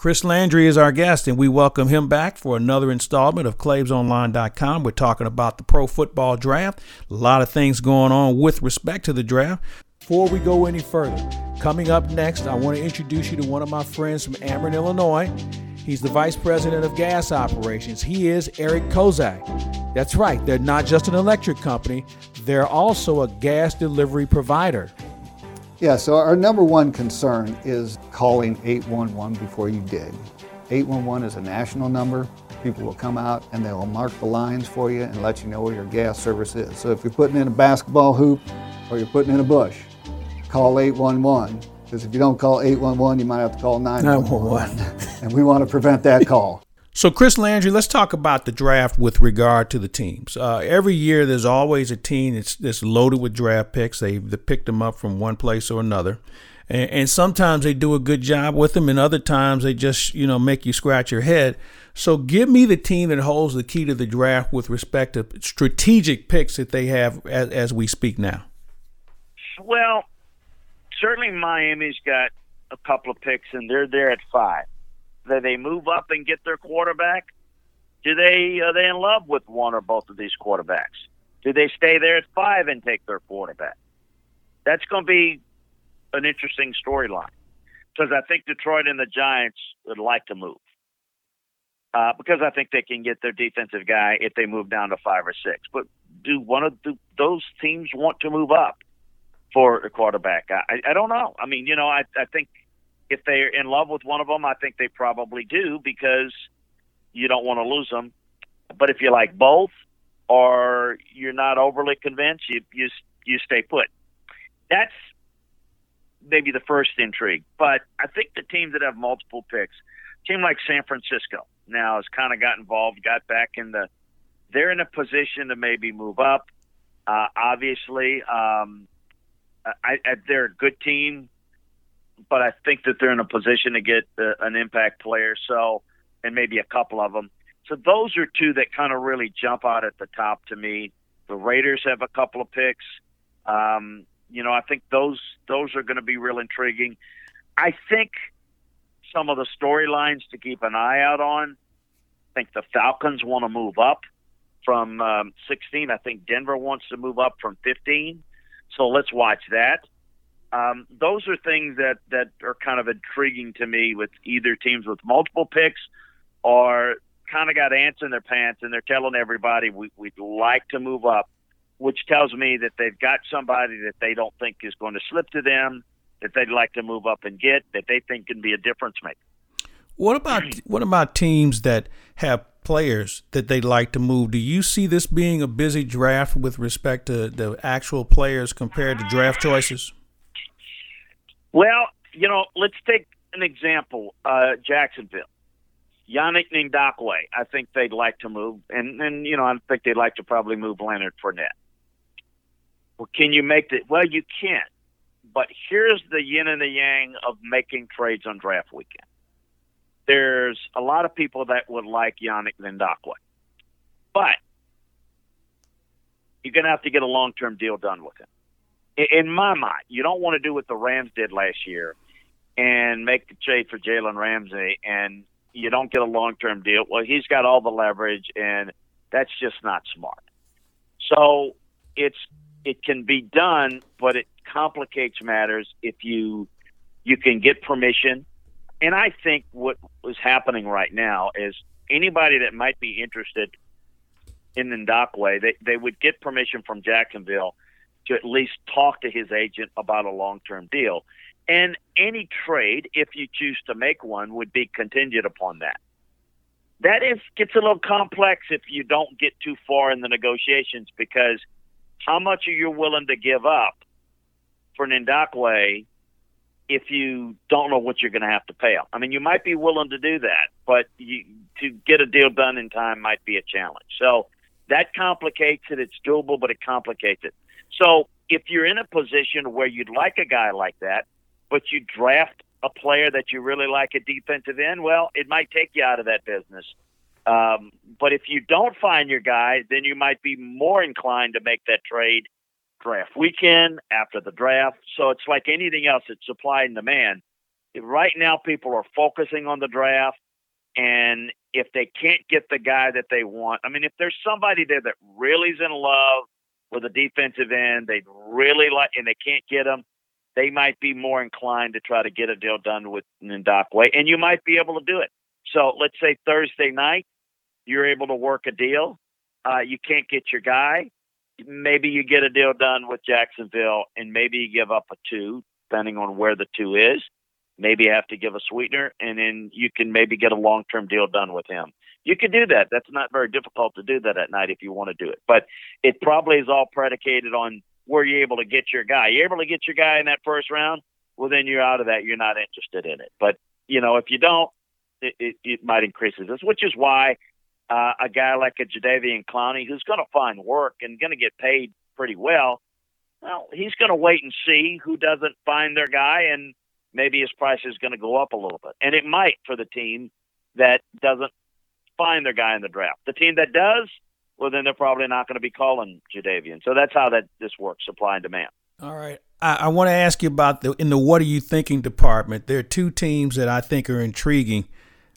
Chris Landry is our guest, and we welcome him back for another installment of ClaibsOnline.com. We're talking about the pro football draft. A lot of things going on with respect to the draft. Before we go any further, coming up next, I want to introduce you to one of my friends from Ameren, Illinois. He's the vice president of gas operations. He is Eric Kozak. That's right, they're not just an electric company, they're also a gas delivery provider. Yeah, so our number one concern is calling 811 before you dig. 811 is a national number. People will come out and they'll mark the lines for you and let you know where your gas service is. So if you're putting in a basketball hoop or you're putting in a bush, call 811 because if you don't call 811, you might have to call 911. and we want to prevent that call. So, Chris Landry, let's talk about the draft with regard to the teams. Uh, every year, there's always a team that's, that's loaded with draft picks. They, they picked them up from one place or another. And, and sometimes they do a good job with them, and other times they just, you know, make you scratch your head. So, give me the team that holds the key to the draft with respect to strategic picks that they have as, as we speak now. Well, certainly Miami's got a couple of picks, and they're there at five. Do they move up and get their quarterback? Do they are they in love with one or both of these quarterbacks? Do they stay there at five and take their quarterback? That's going to be an interesting storyline because I think Detroit and the Giants would like to move uh, because I think they can get their defensive guy if they move down to five or six. But do one of the, those teams want to move up for a quarterback? I, I don't know. I mean, you know, I, I think if they're in love with one of them, I think they probably do because you don't want to lose them. But if you like both, or you're not overly convinced, you you you stay put. That's maybe the first intrigue. But I think the teams that have multiple picks, team like San Francisco now has kind of got involved, got back in the. They're in a position to maybe move up. Uh, obviously, um, I, I, they're a good team but I think that they're in a position to get uh, an impact player. So, and maybe a couple of them. So those are two that kind of really jump out at the top to me. The Raiders have a couple of picks. Um, you know, I think those those are going to be real intriguing. I think some of the storylines to keep an eye out on. I think the Falcons want to move up from um, 16. I think Denver wants to move up from 15. So let's watch that. Um, those are things that that are kind of intriguing to me with either teams with multiple picks or kind of got ants in their pants and they're telling everybody we, we'd like to move up, which tells me that they've got somebody that they don't think is going to slip to them, that they'd like to move up and get, that they think can be a difference maker. What about what about teams that have players that they'd like to move? Do you see this being a busy draft with respect to the actual players compared to draft choices? Well, you know, let's take an example. Uh, Jacksonville. Yannick Ngakoue, I think they'd like to move, and and you know I think they'd like to probably move Leonard Fournette. Well, can you make it? Well, you can't. But here's the yin and the yang of making trades on draft weekend. There's a lot of people that would like Yannick Ngakoue, but you're going to have to get a long term deal done with him in my mind, you don't want to do what the Rams did last year and make the trade for Jalen Ramsey and you don't get a long term deal. Well, he's got all the leverage and that's just not smart. So it's it can be done, but it complicates matters if you you can get permission. And I think what is happening right now is anybody that might be interested in Ngakoue, they they would get permission from Jacksonville to at least talk to his agent about a long term deal. And any trade, if you choose to make one, would be contingent upon that. That is gets a little complex if you don't get too far in the negotiations because how much are you willing to give up for Ngakoue if you don't know what you're going to have to pay him? I mean, you might be willing to do that, but you, to get a deal done in time might be a challenge. So that complicates it. It's doable, but it complicates it. So if you're in a position where you'd like a guy like that, but you draft a player that you really like a defensive end, well, it might take you out of that business. Um, but if you don't find your guy, then you might be more inclined to make that trade draft weekend after the draft. So it's like anything else, it's supply and demand. right now people are focusing on the draft, and if they can't get the guy that they want, I mean, if there's somebody there that really is in love with a defensive end, They'd really like, and they can't get him, they might be more inclined to try to get a deal done with Way, and you might be able to do it. So let's say Thursday night, you're able to work a deal. Uh, you can't get your guy. Maybe you get a deal done with Jacksonville, and maybe you give up a two, depending on where the two is. Maybe you have to give a sweetener, and then you can maybe get a long term deal done with him. You could do that. That's not very difficult to do that at night if you want to do it. But it probably is all predicated on where you're able to get your guy. You're able to get your guy in that first round, well, then you're out of that. You're not interested in it. But, you know, if you don't, it, it, it might increase this, which is why uh, a guy like a Jadeveon Clowney, who's going to find work and going to get paid pretty well, well, he's going to wait and see who doesn't find their guy, and maybe his price is going to go up a little bit. And it might for the team that doesn't find their guy in the draft. The team that does, well, then they're probably not going to be calling Jadeveon. So that's how that this works: supply and demand. All right. I, I want to ask you about the in the what are you thinking department. There are two teams that I think are intriguing.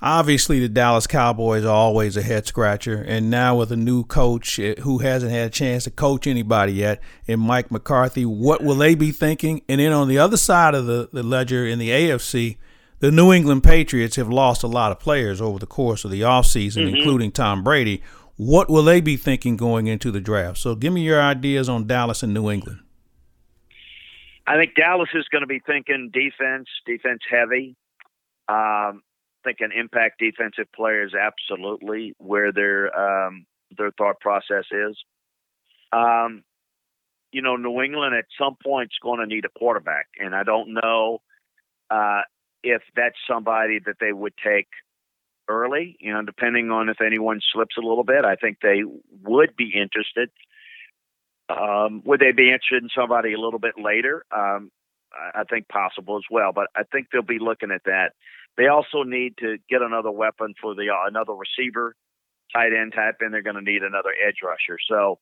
Obviously, the Dallas Cowboys are always a head scratcher, and now with a new coach eh, who hasn't had a chance to coach anybody yet, in Mike McCarthy, what will they be thinking? And then on the other side of the, the ledger in the AFC, the New England Patriots have lost a lot of players over the course of the offseason, mm-hmm. including Tom Brady. What will they be thinking going into the draft? So give me your ideas on Dallas and New England. I think Dallas is going to be thinking defense, defense heavy. Um, thinking impact defensive players absolutely where their um, their thought process is. Um, you know, New England at some point is going to need a quarterback, and I don't know uh, if that's somebody that they would take early. You know, depending on if anyone slips a little bit, I think they would be interested. Um, would they be interested in somebody a little bit later? Um, I think possible as well, but I think they'll be looking at that. They also need to get another weapon for the uh, another receiver, tight end type, and they're going to need another edge rusher. So,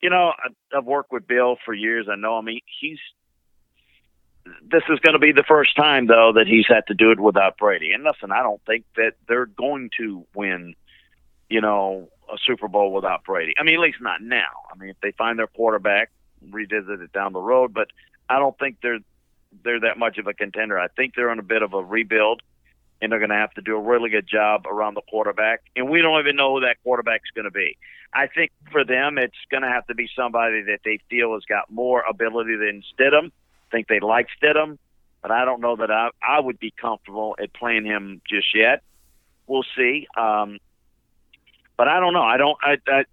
you know, I've worked with Bill for years. I know him. He, he's this is going to be the first time though that he's had to do it without Brady. And listen, I don't think that they're going to win, you know, a Super Bowl without Brady. I mean, at least not now. I mean, if they find their quarterback, revisit it down the road. But I don't think they're they're that much of a contender. I think they're on a bit of a rebuild, and they're going to have to do a really good job around the quarterback. And we don't even know who that quarterback's going to be. I think for them, it's going to have to be somebody that they feel has got more ability than Stidham. I think they like Stidham, but I don't know that I I would be comfortable at playing him just yet. We'll see. Um, but I don't know. I don't. I, I,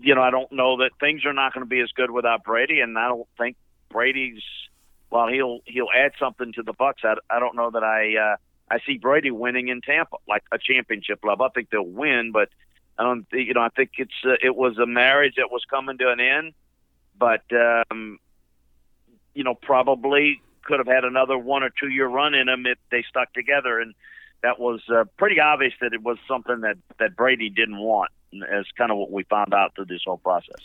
you know, I don't know that things are not going to be as good without Brady, and I don't think Brady's while he'll he'll add something to the Bucs, I, I don't know that I uh, I see Brady winning in Tampa like a championship level. I think they'll win, but I don't. You know, I think it's uh, it was a marriage that was coming to an end, but um, you know, probably could have had another one or two year run in them if they stuck together, and that was uh, pretty obvious that it was something that that Brady didn't want. As kind of what we found out through this whole process.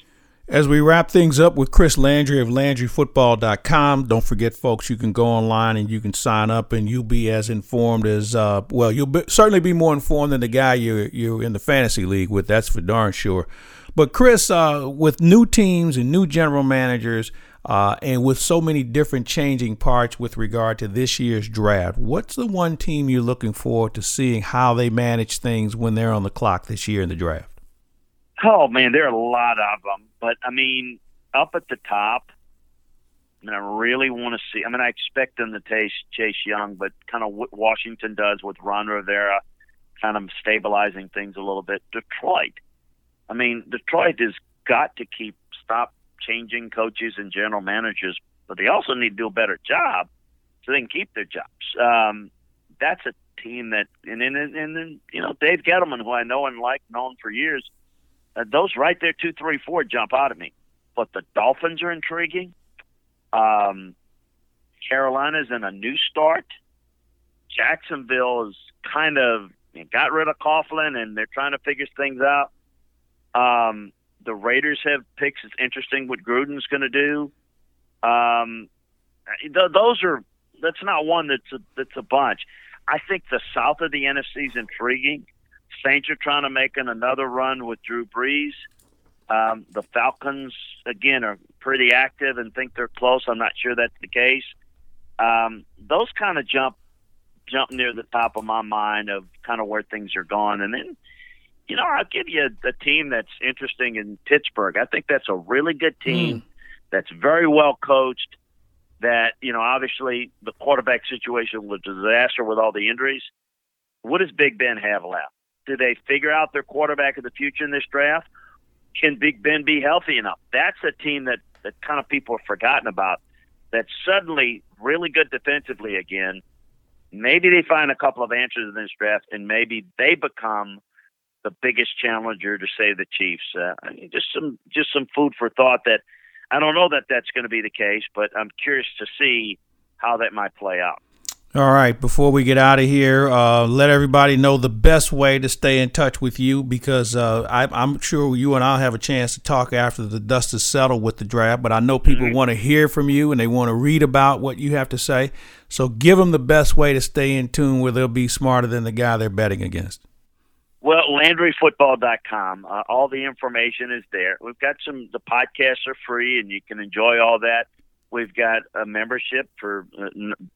As we wrap things up with Chris Landry of LandryFootball.com, don't forget, folks, you can go online and you can sign up, and you'll be as informed as uh, well. You'll be, certainly be more informed than the guy you're you're in the fantasy league with. That's for darn sure. But Chris, uh, with new teams and new general managers, uh, and with so many different changing parts with regard to this year's draft, what's the one team you're looking forward to seeing how they manage things when they're on the clock this year in the draft? Oh man, there are a lot of them. But I mean, up at the top, I mean, I really want to see. I mean, I expect them to taste Chase Young, but kind of what Washington does with Ron Rivera, kind of stabilizing things a little bit. Detroit, I mean, Detroit has got to keep stop changing coaches and general managers, but they also need to do a better job so they can keep their jobs. Um, that's a team that, and then and, then you know Dave Gettleman, who I know and like, known for years uh, those right there, two, three, four, jump out at me. But the Dolphins are intriguing. Um, Carolina's in a new start. Jacksonville is kind of got rid of Coughlin, and they're trying to figure things out. Um, the Raiders have picks. It's interesting what Gruden's going to do. Um, th- those are that's not one that's a, that's a bunch. I think the south of the NFC is intriguing. Saints are trying to make an, another run with Drew Brees. Um, the Falcons again are pretty active and think they're close. I'm not sure that's the case. Um, those kind of jump jump near the top of my mind of kind of where things are going. And then, you know, I'll give you a, a team that's interesting in Pittsburgh. I think that's a really good team mm. that's very well coached. That you know, obviously the quarterback situation was a disaster with all the injuries. What does Big Ben have left? Do they figure out their quarterback of the future in this draft? Can Big Ben be healthy enough? That's a team that that kind of people have forgotten about. That's suddenly really good defensively again maybe they find a couple of answers in this draft, and maybe they become the biggest challenger to say the Chiefs. Uh, I mean, just some just some food for thought. That I don't know that that's going to be the case, but I'm curious to see how that might play out. All right, before we get out of here, uh, let everybody know the best way to stay in touch with you because uh, I, am sure you and I'll have a chance to talk after the dust is settled with the draft. But I know people mm-hmm. want to hear from you and they want to read about what you have to say. So give them the best way to stay in tune where they'll be smarter than the guy they're betting against. Well, LandryFootball.com. Uh, all the information is there. We've got some, the podcasts are free and you can enjoy all that. We've got a membership for, uh,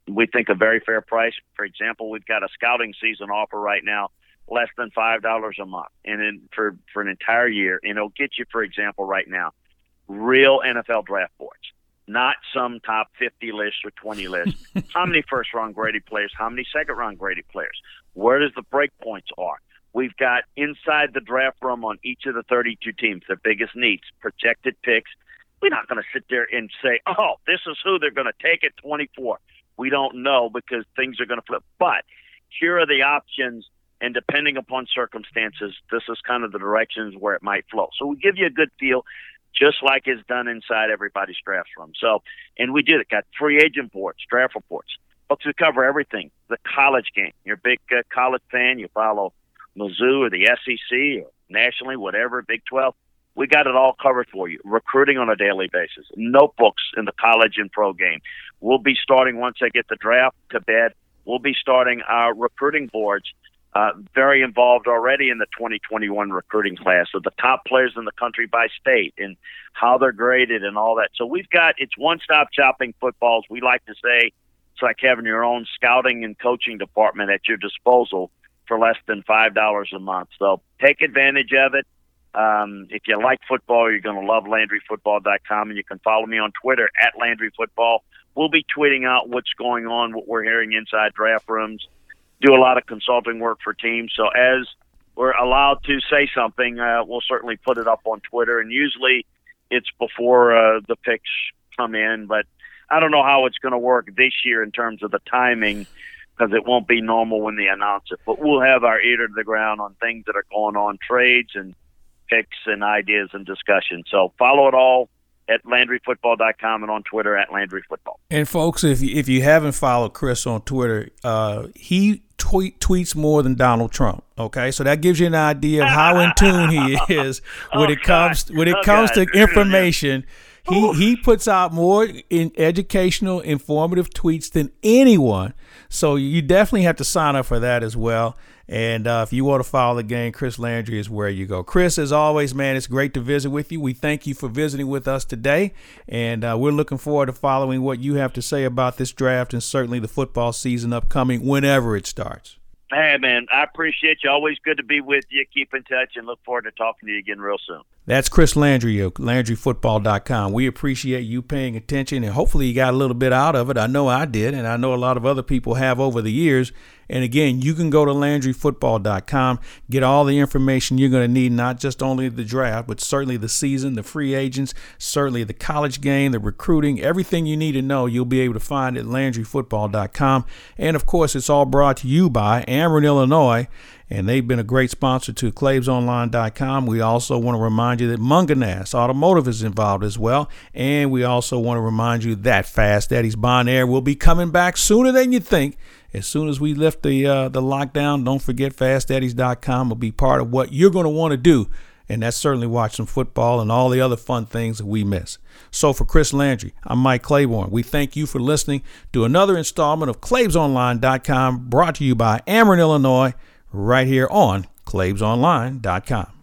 we think, a very fair price. For example, we've got a scouting season offer right now, less than five dollars a month, and then for for an entire year. And it'll get you, for example, right now, real NFL draft boards, not some top 50 list or 20 list. how many first round graded players? How many second round graded players? Where does the break points are? We've got inside the draft room on each of the 32 teams, their biggest needs, projected picks, we're not going to sit there and say, oh, this is who they're going to take at 24. We don't know because things are going to flip. But here are the options, and depending upon circumstances, this is kind of the directions where it might flow. So we give you a good feel, just like it's done inside everybody's draft room. So, and we did it. Got free agent boards, draft reports, books to cover everything. The college game. You're a big uh, college fan. You follow Mizzou or the SEC or nationally, whatever, Big 12 we got it all covered for you. Recruiting on a daily basis, notebooks in the college and pro game. We'll be starting once I get the draft to bed. We'll be starting our recruiting boards. Uh, very involved already in the 2021 recruiting class of the top players in the country by state and how they're graded and all that. So we've got it's one-stop shopping footballs. We like to say it's like having your own scouting and coaching department at your disposal for less than five dollars a month. So take advantage of it. Um, if you like football, you're going to love LandryFootball.com, and you can follow me on Twitter at LandryFootball. We'll be tweeting out what's going on, what we're hearing inside draft rooms. Do a lot of consulting work for teams. So as we're allowed to say something, uh, we'll certainly put it up on Twitter. And usually it's before uh, the picks come in, but I don't know how it's going to work this year in terms of the timing because it won't be normal when they announce it. But we'll have our ear to the ground on things that are going on, trades and – picks and ideas and discussion. So follow it all at LandryFootball.com and on Twitter at LandryFootball. And folks, if you, if you haven't followed Chris on Twitter, uh, he tweet, tweets more than Donald Trump. Okay, so that gives you an idea of how in tune he is when oh, it comes God. when it oh, comes God. to information. He he puts out more in educational, informative tweets than anyone. So you definitely have to sign up for that as well. And uh, if you want to follow the game, Chris Landry is where you go. Chris, as always, man, it's great to visit with you. We thank you for visiting with us today. And uh, we're looking forward to following what you have to say about this draft and certainly the football season upcoming whenever it starts. Hey, man, I appreciate you. Always good to be with you. Keep in touch and look forward to talking to you again real soon. That's Chris Landry of LandryFootball.com. We appreciate you paying attention, and hopefully you got a little bit out of it. I know I did, and I know a lot of other people have over the years. And again, you can go to LandryFootball.com, get all the information you're going to need, not just only the draft, but certainly the season, the free agents, certainly the college game, the recruiting, everything you need to know, you'll be able to find at LandryFootball.com. And of course, it's all brought to you by Ameren, Illinois and they've been a great sponsor to ClaibsOnline.com. We also want to remind you that Mungenast Automotive is involved as well, and we also want to remind you that Fast Eddie's Bon Air will be coming back sooner than you think. As soon as we lift the uh, the lockdown, don't forget FastEddies.com will be part of what you're going to want to do and that's certainly watching football and all the other fun things that we miss. So for Chris Landry, I'm Mike Claiborne. We thank you for listening to another installment of ClaibsOnline.com brought to you by Ameren, Illinois, right here on ClaibsOnline.com.